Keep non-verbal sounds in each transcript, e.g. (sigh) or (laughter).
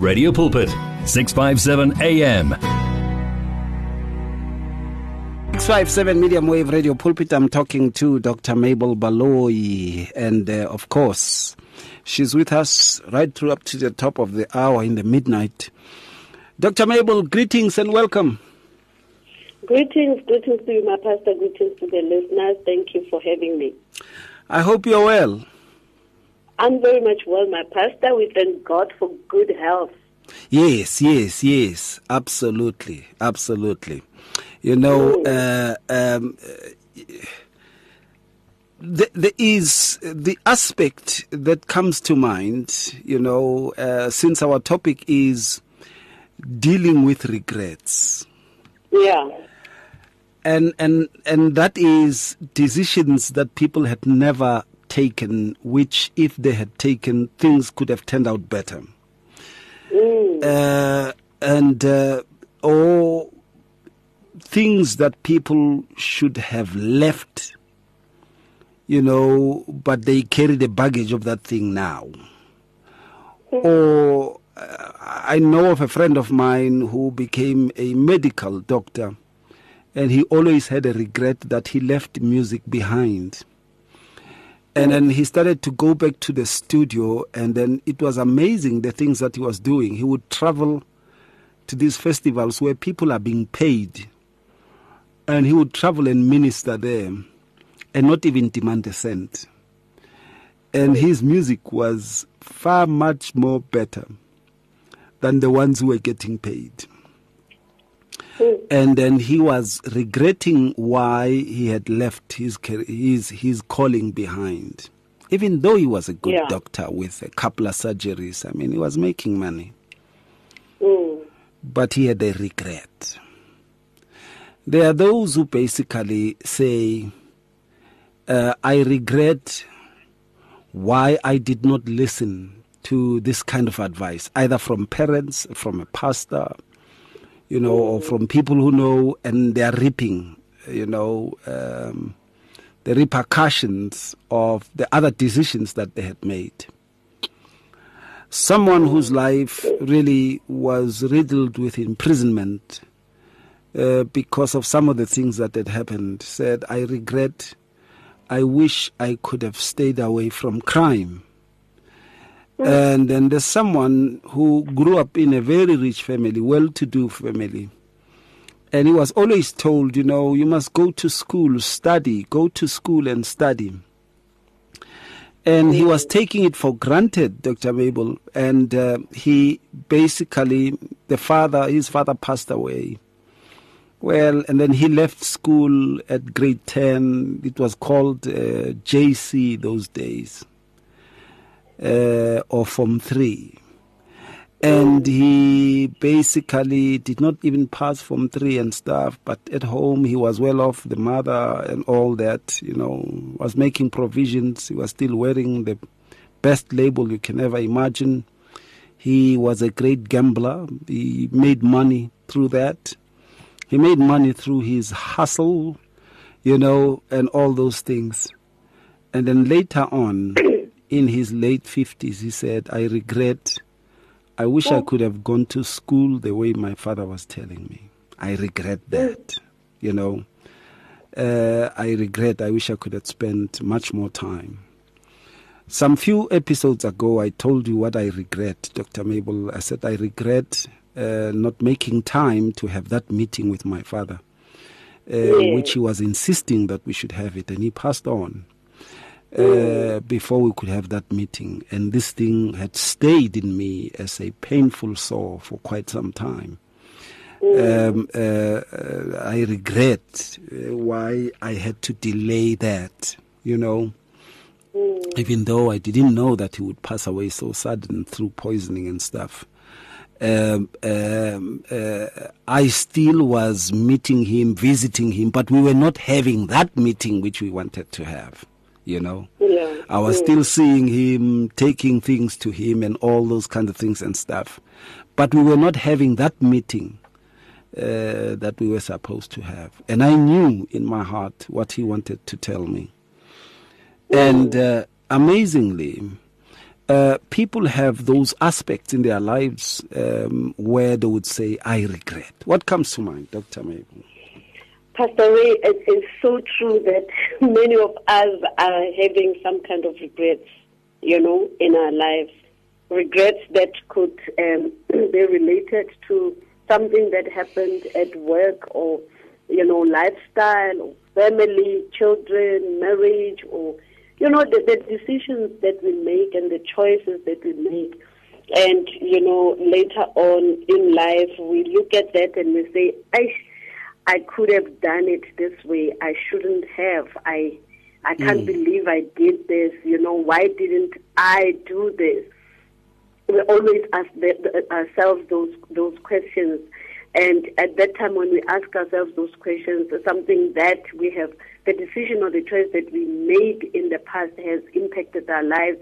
Radio Pulpit, 657 AM. 657 Medium Wave Radio Pulpit. I'm talking to Dr. Mabel Baloyi, and uh, of course, she's with us right through up to the top of the hour in the midnight. Dr. Mabel, greetings and welcome. Greetings, greetings to you, my pastor. Greetings to the listeners. Thank you for having me. I hope you're well. I'm very much well, my pastor. We thank God for good health. Yes, yes, yes, absolutely, absolutely. You know, uh, um, there, there is the aspect that comes to mind, you know, uh, since our topic is dealing with regrets. Yeah. And, and, and that is decisions that people had never taken, which if they had taken, things could have turned out better. Mm. Uh, and, uh, or things that people should have left, you know, but they carry the baggage of that thing now. Or uh, I know of a friend of mine who became a medical doctor, and he always had a regret that he left music behind. And then he started to go back to the studio, and then it was amazing the things that he was doing. He would travel to these festivals where people are being paid, and he would travel and minister there and not even demand a cent. And his music was far much more better than the ones who were getting paid. And then he was regretting why he had left his his his calling behind. Even though he was a good Yeah. doctor with a couple of surgeries, I mean, he was making money, Mm. but he had a regret. There are those who basically say, uh, I regret why I did not listen to this kind of advice, either from parents, from a pastor, you know, or from people who know and they are reaping, you know, um, the repercussions of the other decisions that they had made. Someone whose life really was riddled with imprisonment uh, because of some of the things that had happened said, I regret, I wish I could have stayed away from crime. And then there's someone who grew up in a very rich family, well to do family. And he was always told, you know, you must go to school, study, go to school and study. And he was taking it for granted, Dr. Mabel. And uh, he basically, the father, his father passed away. Well, and then he left school at grade 10. It was called uh, JC those days uh, or Form 3. And he basically did not even pass Form 3 and stuff, but at home he was well off, the mother and all that, you know, was making provisions. He was still wearing the best label you can ever imagine. He was a great gambler. He made money through that. He made money through his hustle, you know, and all those things. And then later on, in his late 50s, he said, I regret. I wish I could have gone to school the way my father was telling me. I regret that, you know. Uh, I regret. I wish I could have spent much more time. Some few episodes ago, I told you what I regret, Dr. Mabel. I said I regret uh, not making time to have that meeting with my father, uh, Yeah. which he was insisting that we should have it, and he passed on uh, before we could have that meeting. And this thing had stayed in me as a painful sore for quite some time. Um, uh, uh, I regret uh, why I had to delay that, you know. Even though I didn't know that he would pass away so sudden through poisoning and stuff. Um, um, uh, I still was meeting him, visiting him, but we were not having that meeting which we wanted to have, you know. Yeah. I was still seeing him, taking things to him, and all those kind of things and stuff. But we were not having that meeting uh, that we were supposed to have. And I knew in my heart what he wanted to tell me. And uh, amazingly, uh, people have those aspects in their lives um, where they would say, I regret. What comes to mind, Dr. Mabel? Pastor Ray, it is so true that (laughs) many of us are having some kind of regrets, you know, in our lives. Regrets that could um, (clears throat) be related to something that happened at work or, you know, lifestyle, or family, children, marriage, or you know, the, the decisions that we make and the choices that we make. And, you know, later on in life, we look at that and we say, I, I could have done it this way. I shouldn't have. I, I can't mm. believe I did this. You know, why didn't I do this? We always ask the, the, ourselves those those questions, and at that time when we ask ourselves those questions, something that we have the decision or the choice that we made in the past has impacted our lives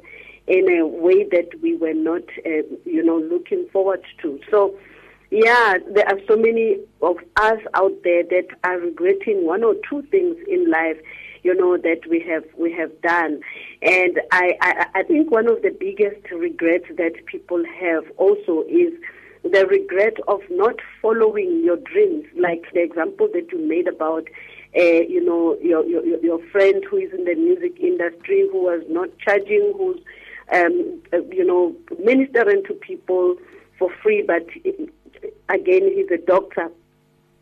in a way that we were not, uh, you know, looking forward to. So, yeah, there are so many of us out there that are regretting one or two things in life, you know, that we have we have done. And I, I, I think one of the biggest regrets that people have also is the regret of not following your dreams, like the example that you made about uh, you know, your, your, your friend who is in the music industry who was not charging, who's, um, uh, you know, ministering to people for free, but again, he's a doctor.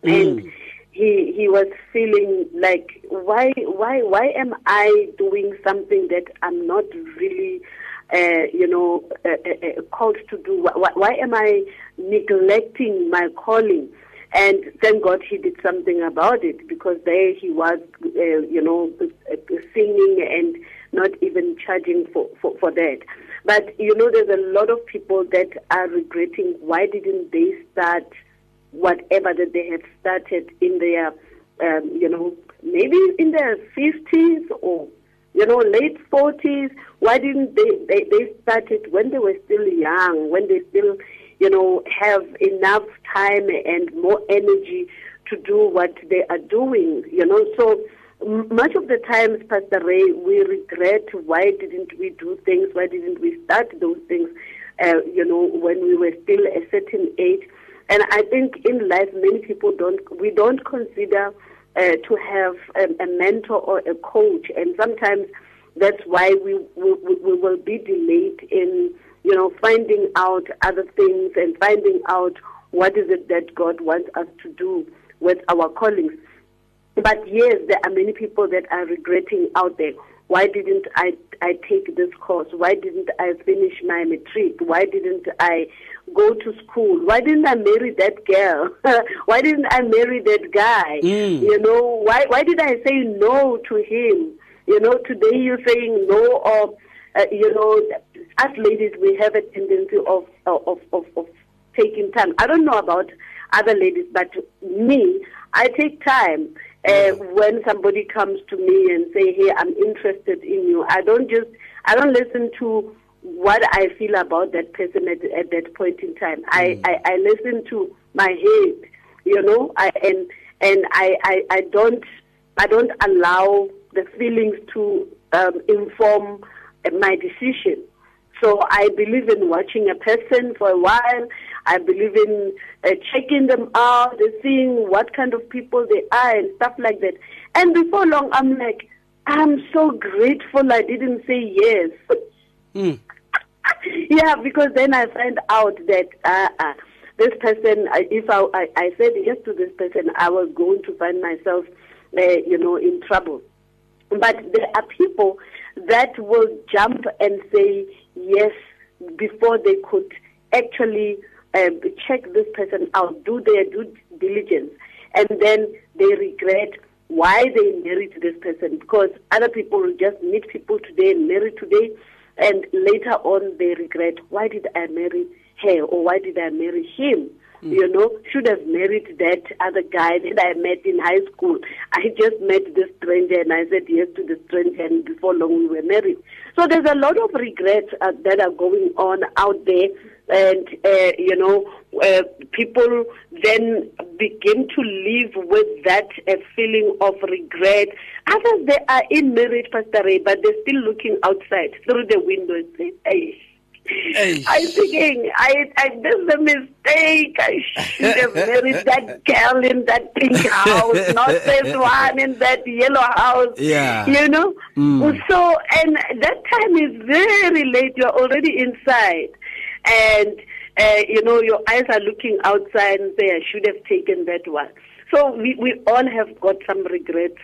Mm. And he he was feeling like why why why am I doing something that I'm not really uh, you know uh, uh, uh called to do why, why am I neglecting my calling and thank God he did something about it because there he was, uh, you know, singing and not even charging for, for, for that. But, you know, there's a lot of people that are regretting why didn't they start whatever that they had started in their, um, you know, maybe in their 50s or, you know, late 40s. Why didn't they, they, they start it when they were still young, when they still you know, have enough time and more energy to do what they are doing, you know. So much of the times, Pastor Ray, we regret why didn't we do things, why didn't we start those things, uh, you know, when we were still a certain age. And I think in life, many people don't, we don't consider uh, to have a, mentor or a coach. And sometimes that's why we, we, we will be delayed in you know, finding out other things and finding out what is it that God wants us to do with our callings. But yes, there are many people that are regretting out there. Why didn't I, I take this course? Why didn't I finish my matric? Why didn't I go to school? Why didn't I marry that girl? (laughs) why didn't I marry that guy? Mm. You know, why, why did I say no to him? You know, today you're saying no or, uh, you know, as ladies, we have a tendency of, of, of, of taking time. I don't know about other ladies, but me, I take time. Uh, when somebody comes to me and say, "Hey, I'm interested in you," I don't just I don't listen to what I feel about that person at, at that point in time. Mm. I, I, I listen to my head, you know, I, and and I, I, I don't I don't allow the feelings to um, inform my decision. So I believe in watching a person for a while. I believe in uh, checking them out, seeing what kind of people they are and stuff like that. And before long, I'm like, I'm so grateful I didn't say yes. Mm. (laughs) yeah, because then I find out that uh, uh, this person, if I, I, I, said yes to this person, I was going to find myself, uh, you know, in trouble. But there are people that will jump and say yes before they could actually um, check this person out, do their due diligence, and then they regret why they married this person because other people will just meet people today and marry today, and later on they regret why did I marry her or why did I marry him? Mm. You know, should have married that other guy that I met in high school. I just met this stranger and I said yes to the stranger, and before long we were married. So there's a lot of regrets uh, that are going on out there, and uh, you know, uh, people then begin to live with that uh, feeling of regret. Others they are in marriage, Pastor Ray, but they're still looking outside through the window "Hey." (laughs) I'm thinking, I, I did the mistake. I should have married that girl in that pink house, not this (laughs) one in that yellow house. Yeah. You know? Mm. So, and that time is very late. You're already inside. And, uh, you know, your eyes are looking outside and say, I should have taken that one. So we, we all have got some regrets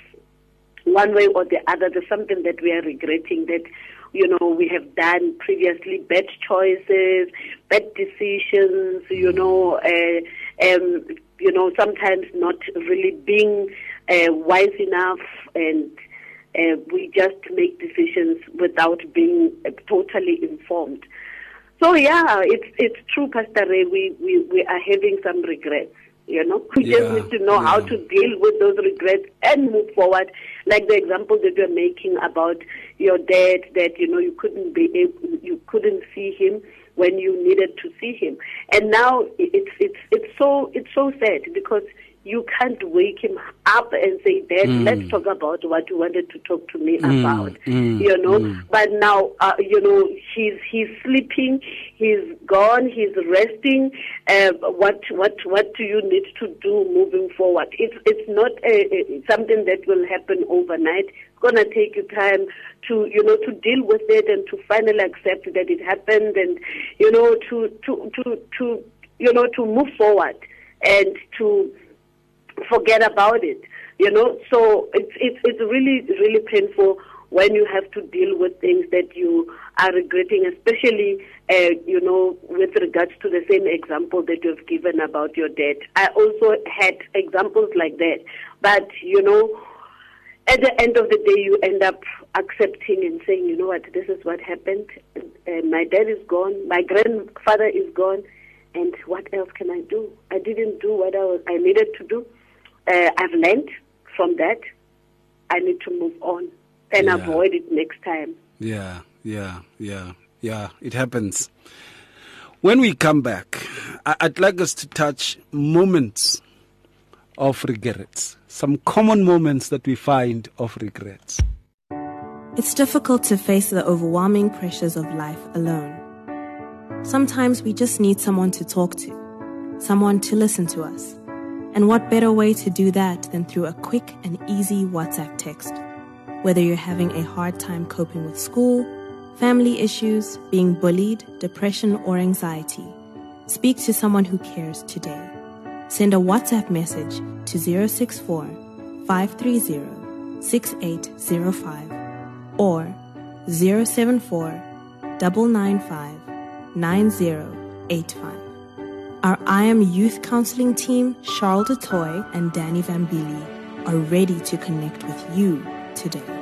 one way or the other. There's something that we are regretting that you know, we have done previously bad choices, bad decisions, you know, uh, um, you know, sometimes not really being uh, wise enough and uh, we just make decisions without being uh, totally informed. So yeah, it's it's true, Pastor Ray. We, we we are having some regrets. You know, we yeah, just need to know yeah. how to deal with those regrets and move forward. Like the example that you're making about your dad, that you know you couldn't be able, you couldn't see him when you needed to see him, and now it's it's it's so it's so sad because you can't wake him up and say, Dad, mm. let's talk about what you wanted to talk to me mm. about. Mm. You know, mm. but now, uh, you know, he's he's sleeping, he's gone, he's resting. Uh, what what what do you need to do moving forward? It's it's not a, a, something that will happen overnight. It's gonna take you time to you know to deal with it and to finally accept that it happened, and you know to to to to you know to move forward and to forget about it. You know, so it's it's it's really really painful when you have to deal with things that you are regretting, especially uh, you know with regards to the same example that you've given about your debt. I also had examples like that, but you know. At the end of the day, you end up accepting and saying, you know what, this is what happened. Uh, my dad is gone. My grandfather is gone. And what else can I do? I didn't do what I, was, I needed to do uh, I've learned from that. I need to move on and yeah. avoid it next time. Yeah, yeah, yeah, yeah. It happens. When we come back, I'd like us to touch moments of regrets, some common moments that we find of regrets. It's difficult to face the overwhelming pressures of life alone. Sometimes we just need someone to talk to, someone to listen to us. And what better way to do that than through a quick and easy WhatsApp text? Whether you're having a hard time coping with school, family issues, being bullied, depression, or anxiety, speak to someone who cares today. Send a WhatsApp message to 064 530 6805 or 074 995 9085. Our I Am Youth Counseling team, Charles DeToy and Danny Vambili, are ready to connect with you today.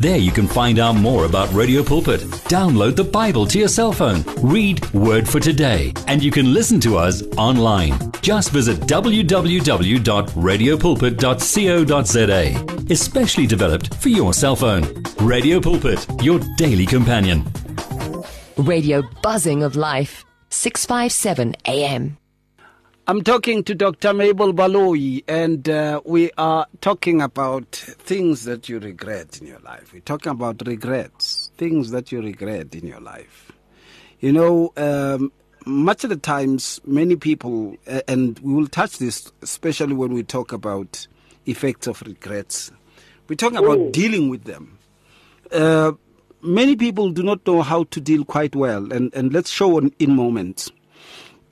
There you can find out more about Radio Pulpit. Download the Bible to your cell phone, read Word for Today, and you can listen to us online. Just visit www.radiopulpit.co.za. Especially developed for your cell phone. Radio Pulpit, your daily companion. Radio buzzing of life. 657 AM. I'm talking to Dr. Mabel Baloyi, and uh, we are talking about things that you regret in your life. We're talking about regrets, things that you regret in your life. You know, um, much of the times, many people, uh, and we will touch this, especially when we talk about effects of regrets. We're talking about Ooh. dealing with them. Uh, many people do not know how to deal quite well, and, and let's show in moments.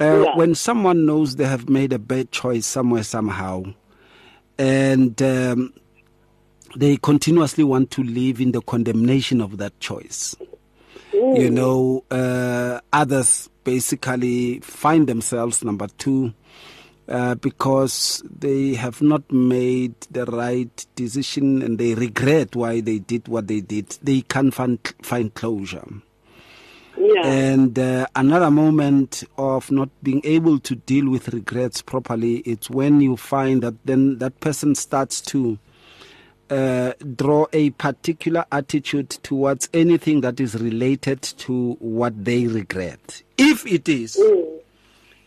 Uh, yeah. When someone knows they have made a bad choice somewhere, somehow, and um, they continuously want to live in the condemnation of that choice. Mm. You know, uh, others basically find themselves, number two, uh, because they have not made the right decision and they regret why they did what they did. They can't find, find closure. Yeah. And uh, another moment of not being able to deal with regrets properly, it's when you find that then that person starts to uh, draw a particular attitude towards anything that is related to what they regret. If it is Mm.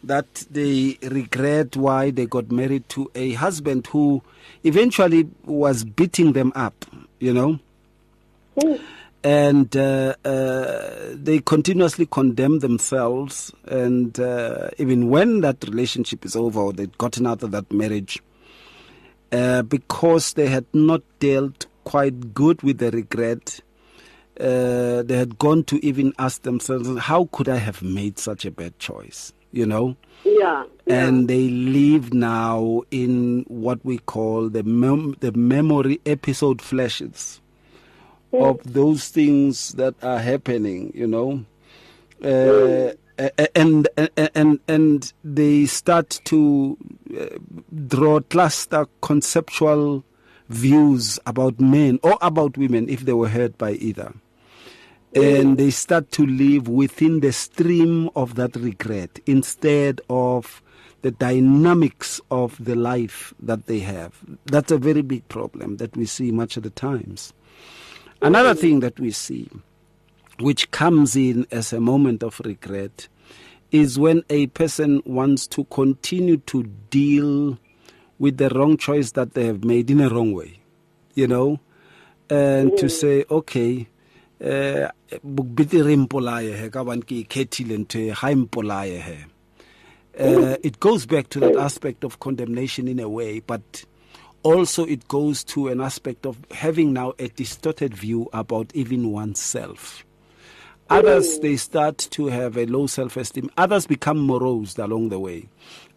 that they regret why they got married to a husband who eventually was beating them up, you know, Mm. And uh, uh, they continuously condemn themselves. And uh, even when that relationship is over or they've gotten out of that marriage, uh, because they had not dealt quite good with the regret, uh, they had gone to even ask themselves, how could I have made such a bad choice? You know? Yeah. yeah. and they live now in what we call the mem- the memory episode flashes of those things that are happening you know uh, and, and and and they start to uh, draw cluster conceptual views about men or about women if they were hurt by either and they start to live within the stream of that regret instead of the dynamics of the life that they have. That's a very big problem that we see much of the times. Another thing that we see, which comes in as a moment of regret, is when a person wants to continue to deal with the wrong choice that they have made in a wrong way, you know, and to mm. say, okay, eh, bukbiti re mpolaye he ka ban ke ikhethile ntho ga impolaye he. Uh, it goes back to that aspect of condemnation in a way but also it goes to an aspect of having now a distorted view about even oneself. Others they start to have a low self-esteem. Others become morose along the way.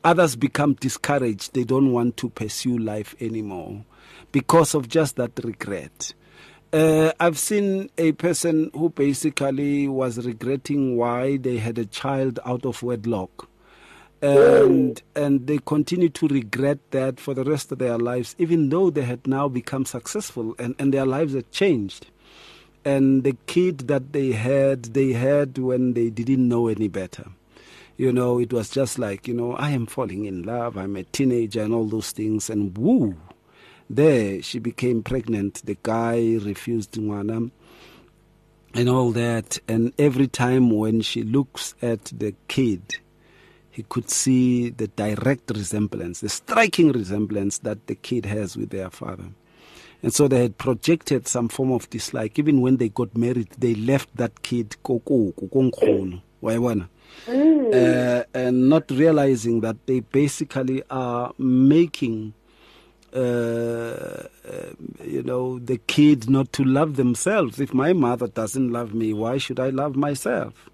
Others become discouraged. They don't want to pursue life anymore because of just that regret. Uh, I've seen a person who basically was regretting why they had a child out of wedlock. And and they continue to regret that for the rest of their lives, even though they had now become successful and, and their lives had changed. And the kid that they had, they had when they didn't know any better. You know, it was just like, you know, I am falling in love, I'm a teenager, and all those things. And woo, there she became pregnant. The guy refused Ngwana and all that. And every time when she looks at the kid, he could see the direct resemblance, the striking resemblance that the kid has with their father. And so they had projected some form of dislike. Even when they got married, they left that kid wayabona? uh, and not realizing that they basically are making uh, uh, you know, the kid not to love themselves. If my mother doesn't love me, why should I love myself?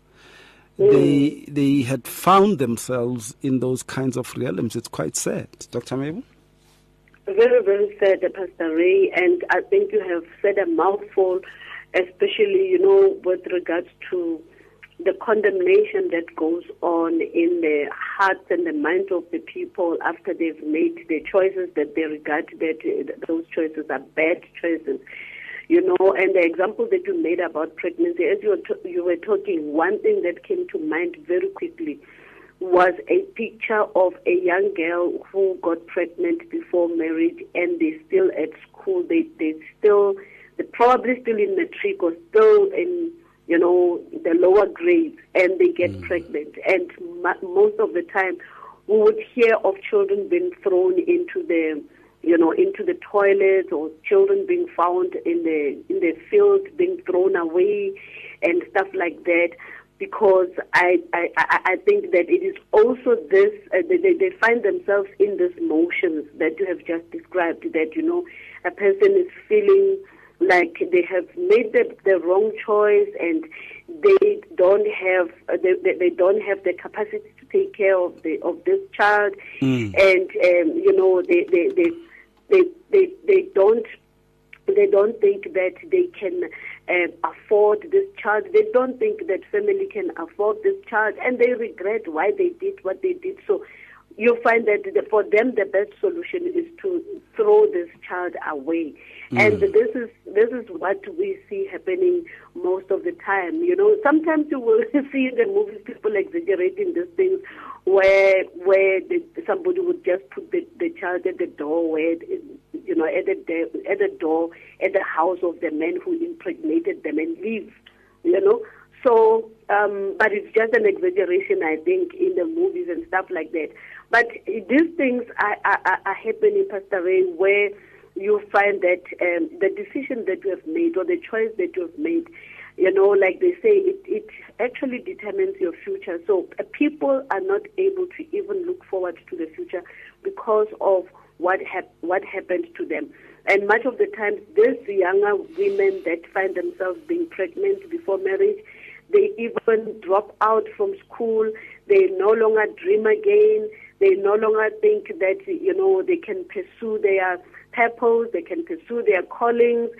They mm. they had found themselves in those kinds of realms. It's quite sad, Dr. Mabel. Very, very sad, Pastor Ray, and I think you have said a mouthful, especially, you know, with regards to the condemnation that goes on in the hearts and the minds of the people after they've made the choices that they regard that those choices are bad choices. You know, and the example that you made about pregnancy, as you were, t- you were talking, one thing that came to mind very quickly was a picture of a young girl who got pregnant before marriage and they still at school. They they still they're probably still in matric or still in you know the lower grades and they get mm. pregnant. And ma- most of the time, we would hear of children being thrown into the you know into the toilet or children being found in the in the field being thrown away and stuff like that. Because I, I, I think that it is also this, uh, they, they- find themselves in these motions that you have just described, that, you know, a person is feeling like they have made the, the wrong choice and they don't have uh, they, they, they don't have the capacity to take care of the of this child. And um, you know they they, they they they they don't they don't think that they can uh, afford this child. They don't think that family can afford this child, and they regret why they did what they did. So you find that the, for them the best solution is to throw this child away. And this is this is what we see happening most of the time. You know, sometimes you will (laughs) see in the movies people exaggerating these things, where where the, somebody would just put the, the child at the door where you know, at the, at the door, at the house of the man who impregnated them and leave, you know. So, um, but it's just an exaggeration, I think, in the movies and stuff like that. But these things are, are, are happening, Pastor Ray, where you find that um, the decision that you have made or the choice that you have made, you know, like they say, it, it actually determines your future. So uh, people are not able to even look forward to the future because of what hap- what happened to them. And much of the time, these younger women that find themselves being pregnant before marriage, they even drop out from school. They no longer dream again. They no longer think that you know they can pursue their purpose. They can pursue their callings.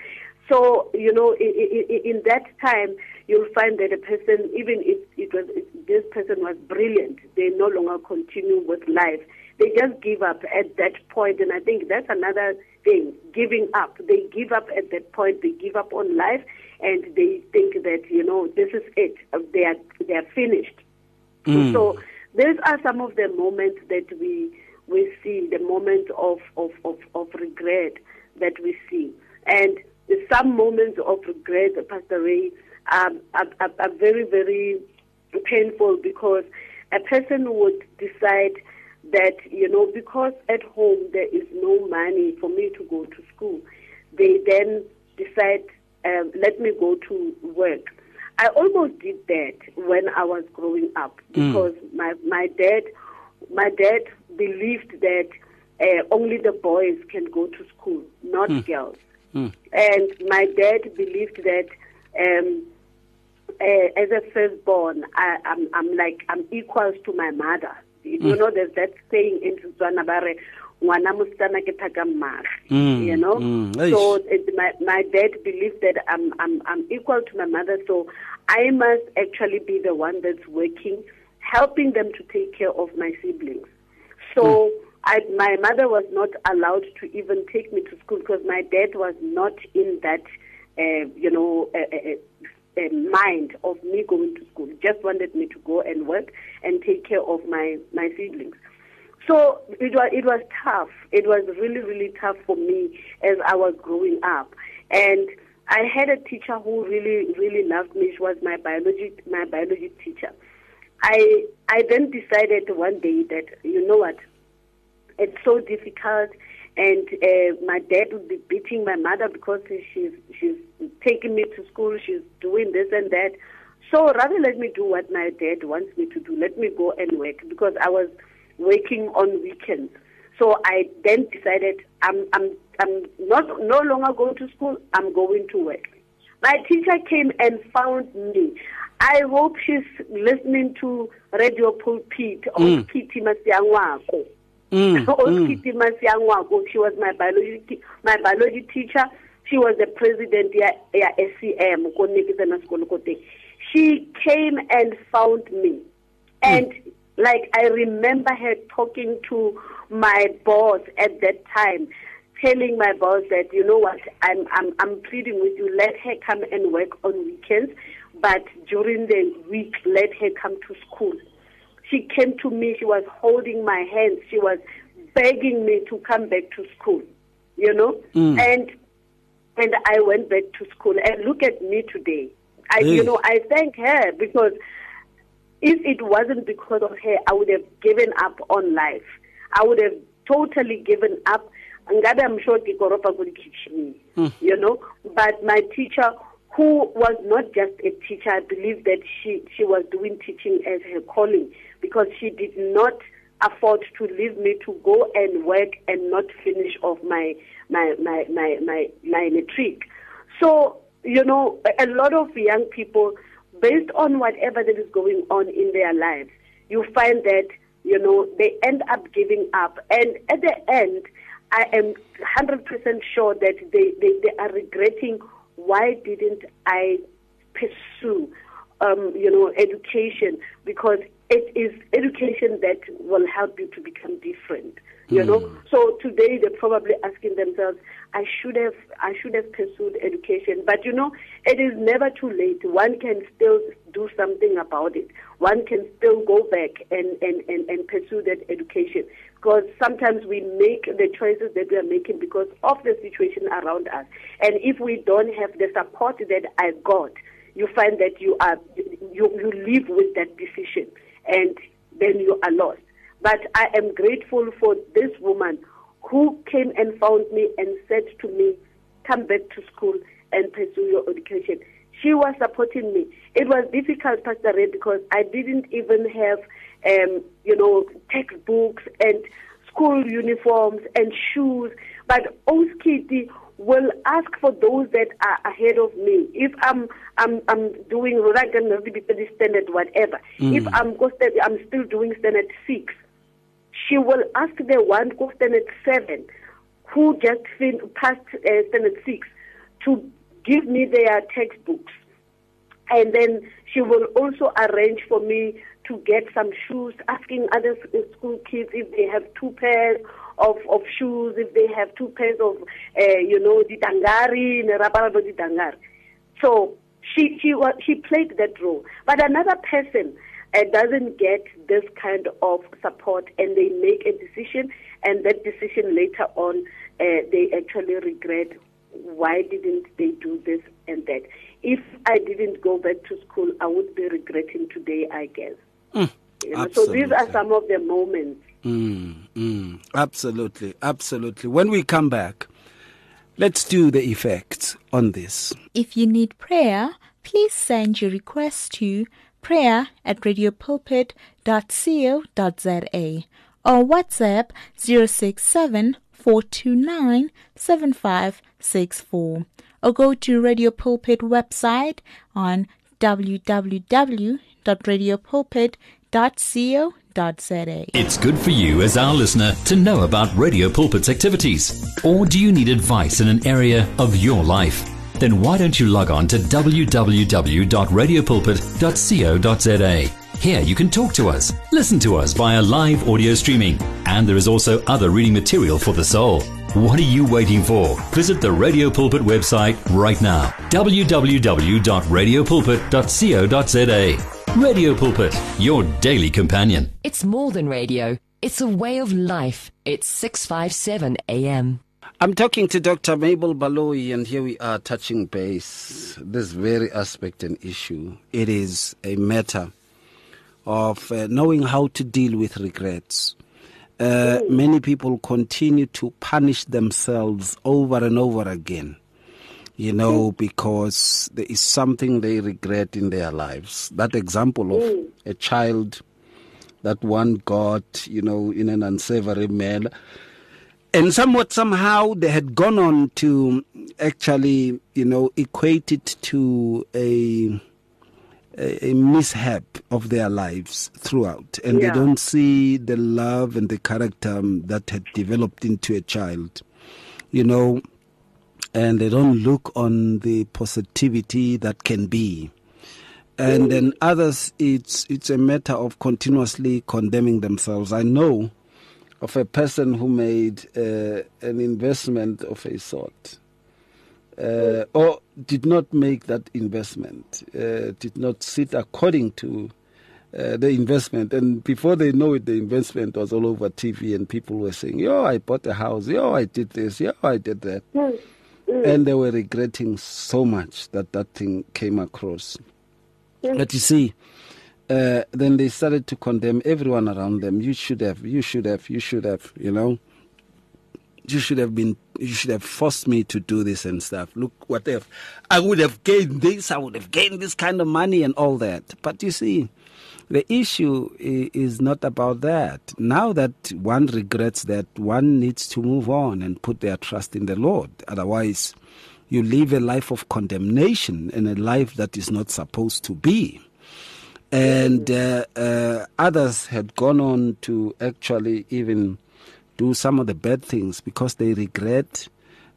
So you know, in, in that time, you'll find that a person, even if it was if this person was brilliant, they no longer continue with life. They just give up at that point, and I think that's another thing: giving up. They give up at that point. They give up on life, and they think that you know this is it. They are they are finished. Mm. So these are some of the moments that we we see, the moment of of, of, of regret that we see, and some moments of regret, Pastor Ray, are, are, are very very painful because a person would decide that you know because at home there is no money for me to go to school, they then decide um, let me go to work. I almost did that when I was growing up mm. because mm. my my dad my dad believed that uh, only the boys can go to school, not mm. girls. Mm. And my dad believed that um, uh, as a firstborn, I, am I'm, I'm like I'm equal to my mother. You mm. know, there's that saying in Setswana, bare ngwana mosetsana ke thaka mm. you know mm. so it, my my dad believed that I'm I'm I'm equal to my mother so I must actually be the one that's working helping them to take care of my siblings so mm. I, my mother was not allowed to even take me to school because my dad was not in that, uh, you know, uh, uh, mind of me going to school. Just wanted me to go and work and take care of my my siblings. So it was it was tough. It was really really tough for me as I was growing up, and I had a teacher who really really loved me. She was my biology my biology teacher. I I then decided one day that you know what, it's so difficult, and uh, my dad would be beating my mother because she's she's taking me to school. She's doing this and that. So rather let me do what my dad wants me to do. Let me go and work because I was working on weekends. So I then decided I'm I'm I'm not no longer going to school. I'm going to work. My teacher came and found me. I hope she's listening to Radio Pulpit or mm. Kitty Masiangwako. Mm. Kitty Masiangwako. She was my biology my biology teacher. She was the president ya SCM. She came and found me. And mm like I remember her talking to my boss at that time, telling my boss that you know what, I'm I'm I'm pleading with you, let her come and work on weekends, but during the week let her come to school. She came to me, she was holding my hand, she was begging me to come back to school. You know? Mm. And and I went back to school and look at me today. I you know, I thank her because if it wasn't because of her, I would have given up on life. I would have totally given up. Ngabe I'm sure Kikoropa could teach me, mm. you know. But my teacher, who was not just a teacher, I believe that she, she was doing teaching as her calling because she did not afford to leave me to go and work and not finish off my my my my my, my matric. So, you know, a lot of young people based on whatever that is going on in their lives, you find that, you know, they end up giving up. And at the end, I am 100% sure that they, they, they are regretting why didn't I pursue, um, you know, education because it is education that will help you to become different you know hmm. so today they're probably asking themselves i should have i should have pursued education but you know it is never too late one can still do something about it. One can still go back and, and, and, and pursue that education because sometimes we make the choices that we are making because of the situation around us. And if we don't have the support that I got, you find that you are you, you live with that decision and then you are lost. But I am grateful for this woman who came and found me and said to me, Come back to school and pursue your education. She was supporting me. It was difficult, Pastor Ray, because I didn't even have, um, you know, textbooks and school uniforms and shoes. But Oskiti will ask for those that are ahead of me. If I'm I'm I'm doing the standard whatever. Mm. If I'm I'm still doing standard six, she will ask the one who standard seven, who just fin- passed uh, standard six, to give me their textbooks. And then she will also arrange for me to get some shoes, asking other school kids if they have two pairs of, of shoes, if they have two pairs of, uh, you know, the dangari, the dangari. So she, she, she played that role. But another person uh, doesn't get this kind of support and they make a decision and that decision later on uh, they actually regret why didn't they do this and that? If I didn't go back to school, I would be regretting today, I guess. Mm, you know, so these are some of the moments. Mm, mm, absolutely, absolutely. When we come back, let's do the effects on this. If you need prayer, please send your request to prayer at radiopulpit.co.za or WhatsApp 067 429 7564 or go to Radio Pulpit website on www.radiopulpit.co.za. It's good for you as our listener to know about Radio Pulpit's activities. Or do you need advice in an area of your life? Then why don't you log on to www.radiopulpit.co.za here you can talk to us, listen to us via live audio streaming, and there is also other reading material for the soul. What are you waiting for? Visit the Radio Pulpit website right now www.radiopulpit.co.za. Radio Pulpit, your daily companion. It's more than radio, it's a way of life. It's 657 AM. I'm talking to Dr. Mabel Baloyi, and here we are touching base this very aspect and issue. It is a matter of uh, knowing how to deal with regrets. Uh, many people continue to punish themselves over and over again, you know, because there is something they regret in their lives. That example of a child that one got, you know, in an unsavory manner. And somewhat somehow they had gone on to actually, you know, equate it to a a, mishap of their lives throughout, and yeah. they don't see the love and the character um, that had developed into a child, you know, and they don't look on the positivity that can be. And then others, it's it's a matter of continuously condemning themselves. I know of a person who made uh, an investment of a sort uh, or did not make that investment, uh, did not sit according to uh, the investment. And before they know it, the investment was all over TV, and people were saying, Yo, I bought a house. Yo, I did this. Yo, I did that. Mm. Mm. And they were regretting so much that that thing came across. Mm. But you see, uh, then they started to condemn everyone around them. You should have, you should have, you should have, you know you should have been you should have forced me to do this and stuff. Look what if i would have gained this i would have gained this kind of money and all that. But you see the issue is not about that. Now that one regrets that one needs to move on and put their trust in the lord. Otherwise you live a life of condemnation and a life that is not supposed to be. And uh, uh, others had gone on to actually even do some of the bad things because they regret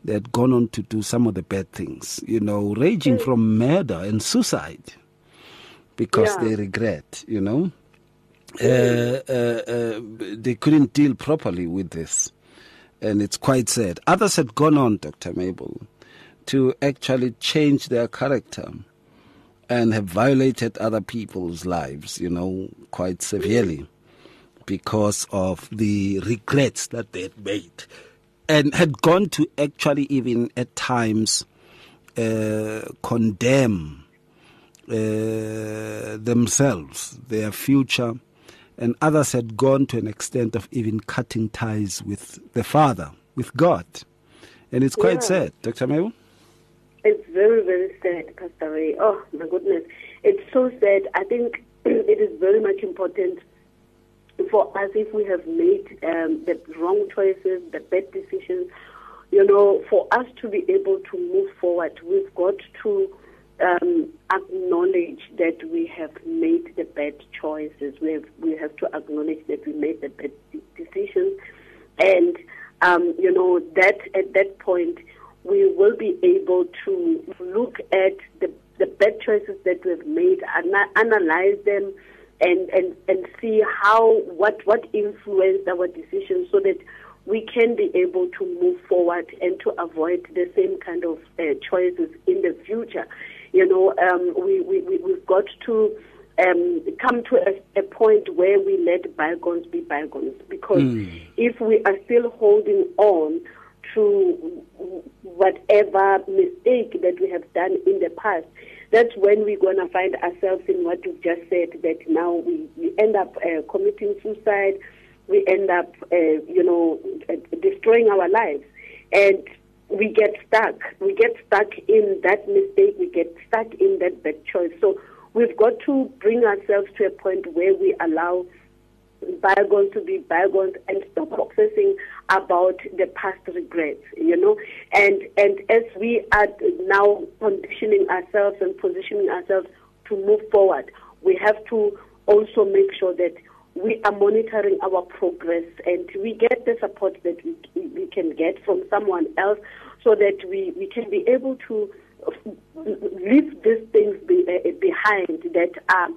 they had gone on to do some of the bad things, you know, ranging mm. from murder and suicide because yeah. they regret, you know. Uh, uh, uh, they couldn't deal properly with this. And it's quite sad. Others had gone on, Dr. Mabel, to actually change their character and have violated other people's lives, you know, quite severely because of the regrets that they had made and had gone to actually even at times uh, condemn uh, themselves, their future, and others had gone to an extent of even cutting ties with the Father, with God. And it's quite Yeah. sad, Dr. Mewu. It's very, very sad, Pastor Ray. Oh, my goodness. It's so sad. I think (clears throat) it is very much important for us if we have made um, the wrong choices, the bad decisions, you know, for us to be able to move forward, we've got to um, acknowledge that we have made the bad choices. We have we have to acknowledge that we made the bad decisions, and um, you know that at that point we will be able to look at the the bad choices that we've made, ana- analyze them, and and and see how what what influenced our decisions, so that we can be able to move forward and to avoid the same kind of uh, choices in the future. You know, um, we, we, we, we've got to um, come to a, a point where we let bygones be bygones. Because if we are still holding on to whatever mistake that we have done in the past, that's when we're going to find ourselves in what you've just said, that now we, we end up uh, committing suicide, we end up, uh, you know, uh, destroying our lives. And we get stuck. We get stuck in that mistake. We get stuck in that bad choice. So we've got to bring ourselves to a point where we allow bygones to be bygones and stop obsessing about the past regrets, you know. And and as we are now conditioning ourselves and positioning ourselves to move forward, we have to also make sure that we are monitoring our progress and we get the support that we, we can get from someone else so that we, we can be able to leave these things be, uh, behind that are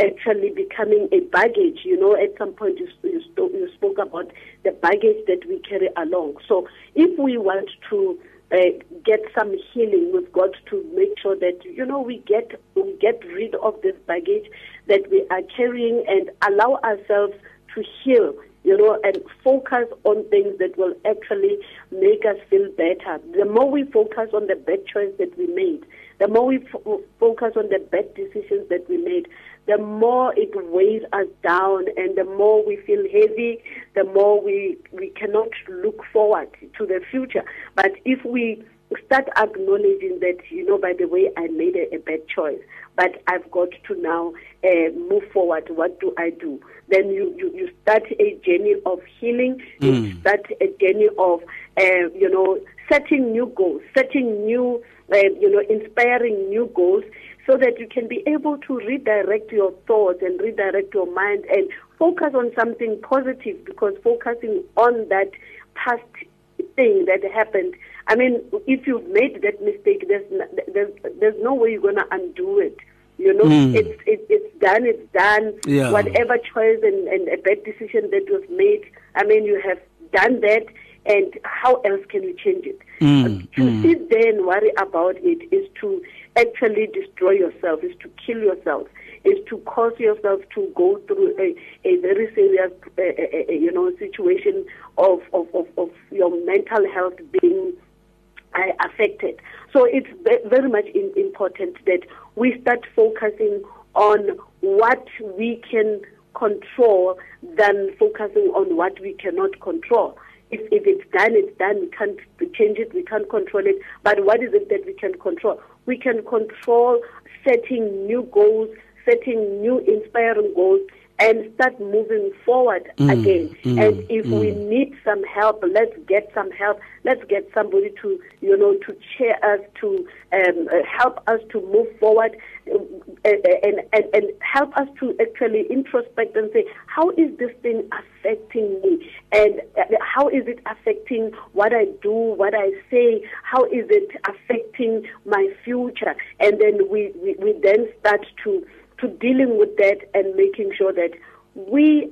actually becoming a baggage. You know, at some point you, you, you spoke about the baggage that we carry along. So if we want to uh, get some healing, we've got to make sure that you know we get we get rid of this baggage that we are carrying and allow ourselves to heal. You know, and focus on things that will actually make us feel better. The more we focus on the bad choice that we made, the more we f- focus on the bad decisions that we made, the more it weighs us down and the more we feel heavy, the more we, we cannot look forward to the future. But if we start acknowledging that, you know, by the way, I made a, a bad choice, but I've got to now uh, move forward. What do I do? Then you, you, you start a journey of healing. You start a journey of, uh, you know, setting new goals, setting new, uh, you know, inspiring new goals so that you can be able to redirect your thoughts and redirect your mind and focus on something positive because focusing on that past thing that happened. I mean, if you've made that mistake, there's there's, there's no way you're gonna undo it. You know, hmm. it's it, it's done. It's done. Yeah. Whatever choice and, and a bad decision that you've made, I mean, you have done that. And how else can you change it? Hmm. to hmm. sit there and worry about it is to actually destroy yourself. Is to kill yourself. Is to cause yourself to go through a, a very serious, you know, situation of, of, of, of your mental health being uh, affected. So it's very much in, important that we start focusing on what we can control than focusing on what we cannot control. If, if it's done, it's done. We can't change it. We can't control it. But what is it that we can control? We can control setting new goals, setting new inspiring goals, and start moving forward again. and if we need some help, let's get some help. Let's get somebody to, you know, to cheer us, to um, uh, help us to move forward, uh, and, and and help us to actually introspect and say, how is this thing affecting me, and uh, how is it affecting what I do, what I say, how is it affecting my future, and then we we, we then start to to dealing with that and making sure that we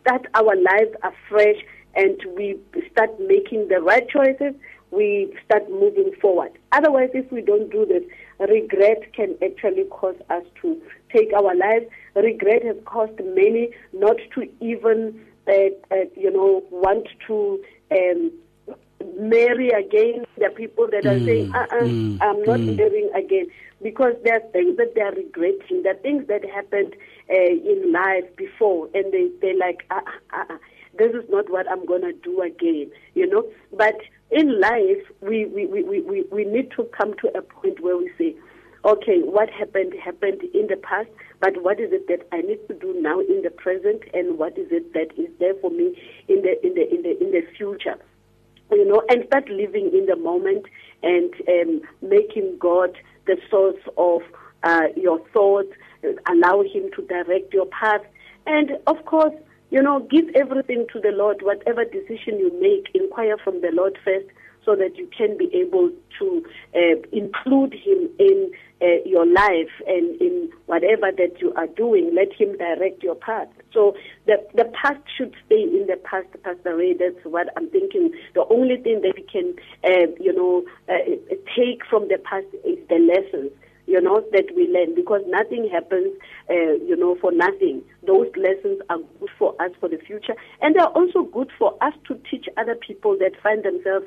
start our lives afresh and we start making the right choices, we start moving forward. Otherwise, if we don't do this, regret can actually cause us to take our lives. Regret has caused many not to even, uh, uh, you know, want to um, marry again. the people that are saying, uh uh-uh, mm, I'm not mm. marrying again. Because there are things that they are regretting. There are things that happened uh, in life before, and they, they're like, uh uh uh this is not what I'm going to do again, you know. But in life, we, we, we, we, we need to come to a point where we say, okay, what happened happened in the past, but what is it that I need to do now in the present, and what is it that is there for me in the in the in the in the future? You know, and start living in the moment and um, making God the source of uh, your thoughts, allow Him to direct your path, and of course, you know, give everything to the Lord. Whatever decision you make, inquire from the Lord first, so that you can be able to uh, include Him in uh, your life and in whatever that you are doing. Let Him direct your path. So the the past should stay in the past, Pastor Ray. That's what I'm thinking. The only thing that we can, uh, you know, uh, take from the past is the lessons you know, that we learn because nothing happens, uh, you know, for nothing. Those lessons are good for us for the future. And they're also good for us to teach other people that find themselves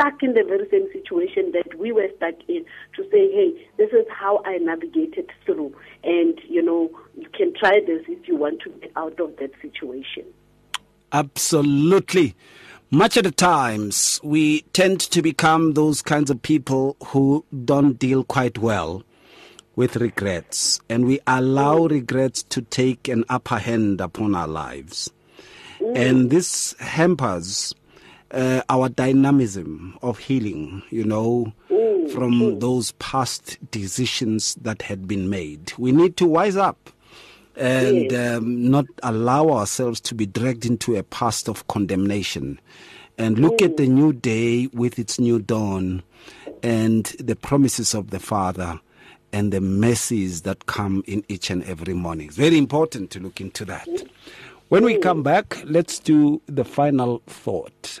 stuck in the very same situation that we were stuck in to say, hey, this is how I navigated through. And, you know, you can try this if you want to get out of that situation. Absolutely. Much of the times, we tend to become those kinds of people who don't deal quite well with regrets, and we allow mm. regrets to take an upper hand upon our lives. Mm. And this hampers uh, our dynamism of healing, you know, mm, from mm. those past decisions that had been made. We need to wise up and yes. um, not allow ourselves to be dragged into a past of condemnation and look mm. at the new day with its new dawn and the promises of the Father and the mercies that come in each and every morning. It's very important to look into that. When we come back, let's do the final thought.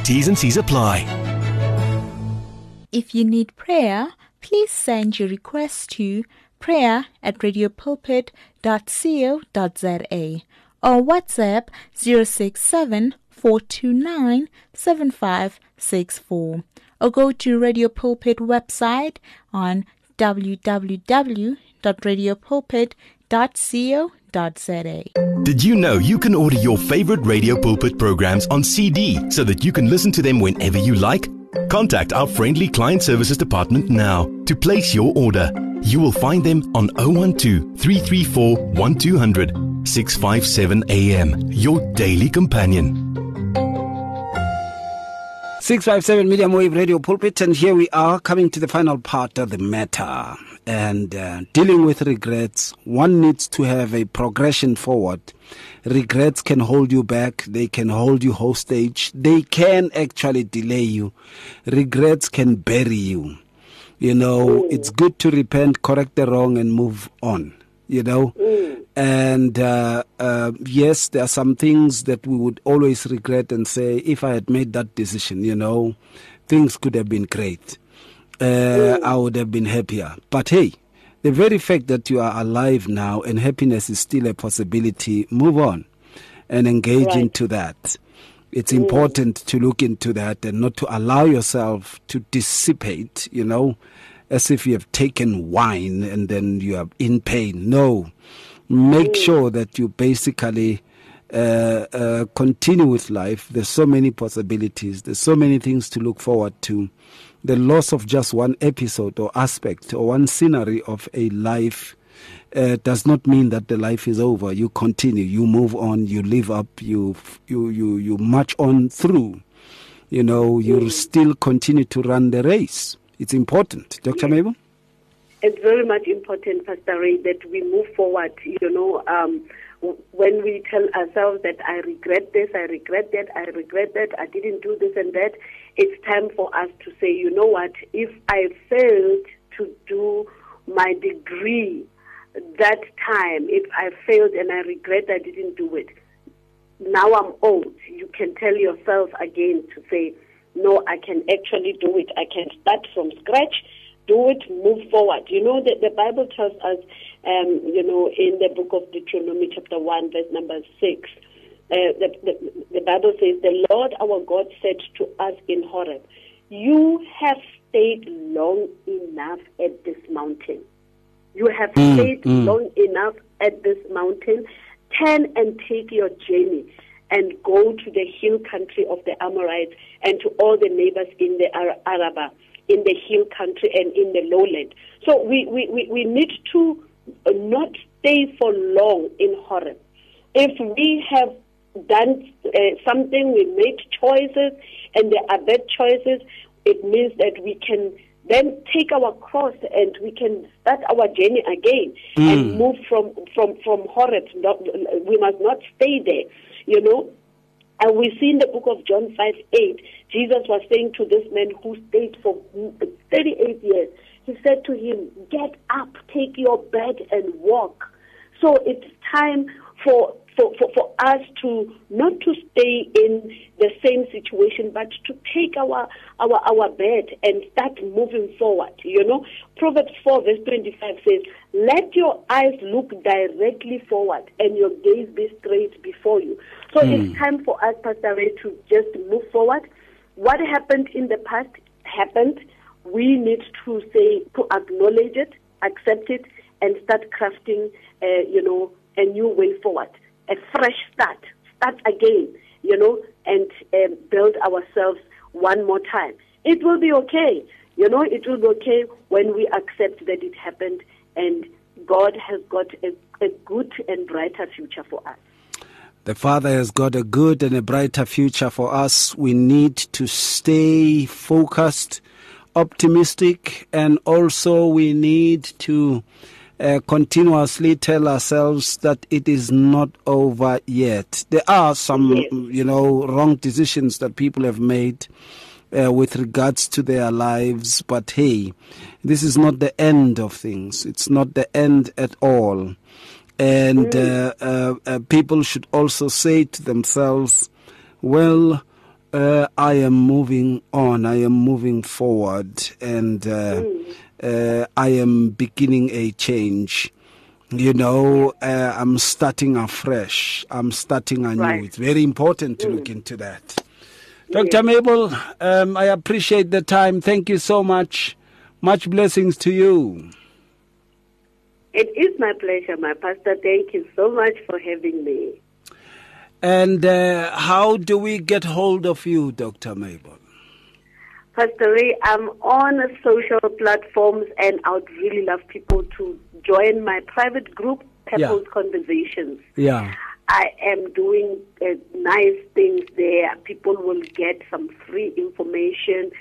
T's and C's apply. If you need prayer, please send your request to prayer at radiopulpit.co.za or WhatsApp 067 429 7564 or go to Radio Pulpit website on www.radiopulpit.co.za. Did you know you can order your favorite Radio Pulpit programs on CD so that you can listen to them whenever you like? Contact our friendly client services department now to place your order. You will find them on 012 334 1200 657 AM, your daily companion. 657 Medium Wave Radio Pulpit, and here we are coming to the final part of the matter. And uh, dealing with regrets, one needs to have a progression forward. Regrets can hold you back, they can hold you hostage, they can actually delay you. Regrets can bury you. You know, it's good to repent, correct the wrong, and move on you know. Mm. And uh, uh, yes, there are some things that we would always regret and say, if I had made that decision, you know, things could have been great. Uh. I would have been happier. But hey, the very fact that you are alive now and happiness is still a possibility, move on and engage right. into that. It's mm. important to look into that and not to allow yourself to dissipate, you know, as if you have taken wine and then you are in pain. No. Make mm. sure that you basically uh, uh, continue with life. There's so many possibilities, there's so many things to look forward to. The loss of just one episode or aspect or one scenery of a life. Uh, does not mean that the life is over. You continue, you move on, you live up, you you you you march on through. You know, you mm. still continue to run the race. It's important. Dr. Mabel? it's very much important, Pastor Ray, that we move forward. You know, um, when we tell ourselves that I regret this, I regret that, I regret that, I didn't do this and that, it's time for us to say, you know what, if I failed to do my degree that time, if I failed and I regret I didn't do it, now I'm old. You can tell yourself again to say, no, I can actually do it. I can start from scratch, do it, move forward. You know that the Bible tells us, um, you know, in the book of Deuteronomy, chapter 1, verse number 6, uh, the, the, the Bible says, The Lord our God said to us in Horeb, You have stayed long enough at this mountain. You have Mm, stayed mm. long enough at this mountain. Turn and take your journey and go to the hill country of the Amorites and to all the neighbors in the Ar- Arabah, in the hill country and in the lowland. So we, we, we, we need to not stay for long in Horeb. If we have done uh, something, we made choices, and there are bad choices, it means that we can then take our cross and we can start our journey again and move from from from Horeb. Not- We must not stay there, you know. And we see in the book of John 5 8, Jesus was saying to this man who stayed for 38 years, He said to him, Get up, take your bed, and walk. So it's time for, for, for, for us to not to stay in the same situation, but to take our, our, our bed and start moving forward. You know, Proverbs 4 verse 25 says, Let your eyes look directly forward and your gaze be straight before you. So hmm. it's time for us, Pastor Ray, to just move forward. What happened in the past happened. We need to say, to acknowledge it, accept it, and start crafting, uh, you know, a new way forward, a fresh start, start again, you know, and um, build ourselves one more time. It will be okay, you know, it will be okay when we accept that it happened and God has got a, a good and brighter future for us. The Father has got a good and a brighter future for us. We need to stay focused, optimistic, and also we need to uh, continuously tell ourselves that it is not over yet. There are some, Yes. you know, wrong decisions that people have made. Uh, with regards to their lives, but hey, this is not the end of things. It's not the end at all and uh, uh, uh, people should also say to themselves, "Well, uh, I am moving on. I am moving forward, and uh, uh, I am beginning a change." You know, uh, I'm starting afresh. I'm starting anew. Right. It's very important to look into that. Dr. Mabel, um, I appreciate the time. Thank you so much. Much blessings to you. It is my pleasure, my pastor. Thank you so much for having me. And uh, how do we get hold of you, Dr. Mabel? Pastor Ray, I'm on social platforms and I would really love people to join my private group, Purpose Conversations. Yeah. I am doing uh, nice things there. People will get some free information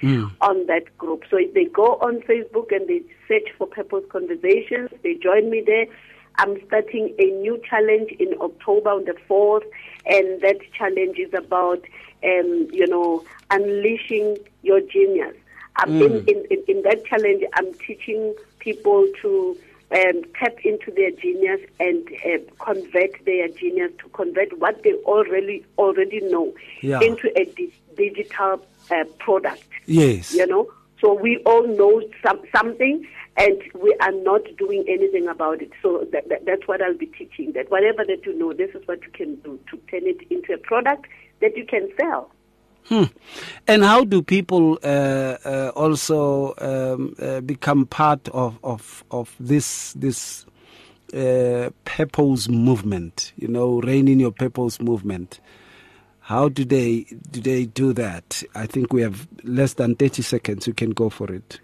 on that group. So if they go on Facebook and they search for Purpose Conversations, they join me there. I'm starting a new challenge in October on the 4th, and that challenge is about, um, you know, unleashing your genius. In, in, in, in that challenge, I'm teaching people to um, tap into their genius and uh, convert their genius to convert what they already already know Yeah. into a di- digital uh, product. Yes. You know, so we all know some, something, and we are not doing anything about it. So that, that, that's what I'll be teaching. That whatever that you know, this is what you can do to turn it into a product that you can sell. And how do people uh, uh, also um, uh, become part of, of, of this this uh, purpose movement? You know, reign in your purpose movement. How do they do they do that? I think we have less than thirty seconds. You can go for it.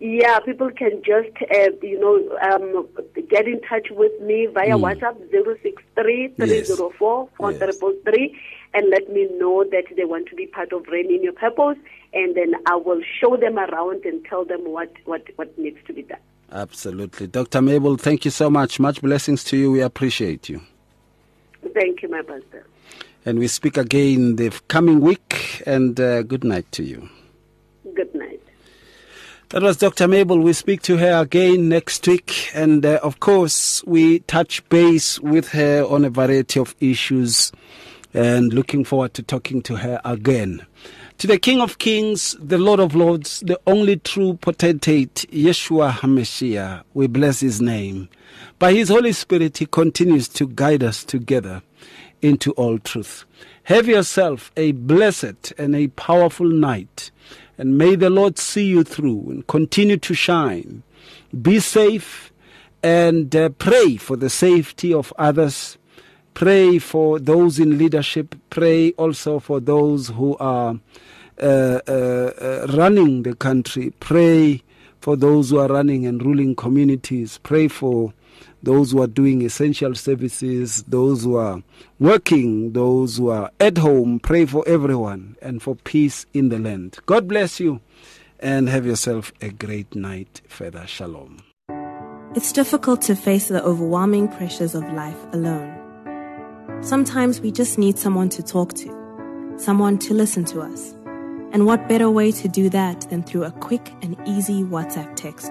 Yeah, people can just, uh, you know, um, get in touch with me via WhatsApp 063 304 4333 and let me know that they want to be part of Rain in Your Purpose, and then I will show them around and tell them what, what, what needs to be done. Absolutely. Dr. Mabel, thank you so much. Much blessings to you. We appreciate you. Thank you, my pastor. And we speak again the coming week, and uh, good night to you. That was Dr. Mabel. We speak to her again next week. And uh, of course, we touch base with her on a variety of issues and looking forward to talking to her again. To the King of Kings, the Lord of Lords, the only true potentate, Yeshua HaMashiach, we bless his name. By his Holy Spirit, he continues to guide us together into all truth. Have yourself a blessed and a powerful night. And may the Lord see you through and continue to shine. Be safe and uh, pray for the safety of others. Pray for those in leadership. Pray also for those who are uh, uh, uh running the country. Pray for those who are running and ruling communities. Pray for those who are doing essential services, those who are working, those who are at home. Pray for everyone and for peace in the land. God bless you and have yourself a great night further. Shalom. It's difficult to face the overwhelming pressures of life alone. Sometimes we just need someone to talk to, someone to listen to us. And what better way to do that than through a quick and easy WhatsApp text?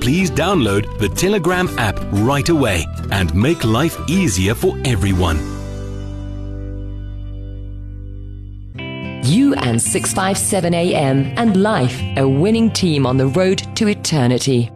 please download the Telegram app right away and make life easier for everyone. You and 657 AM and life, a winning team on the road to eternity.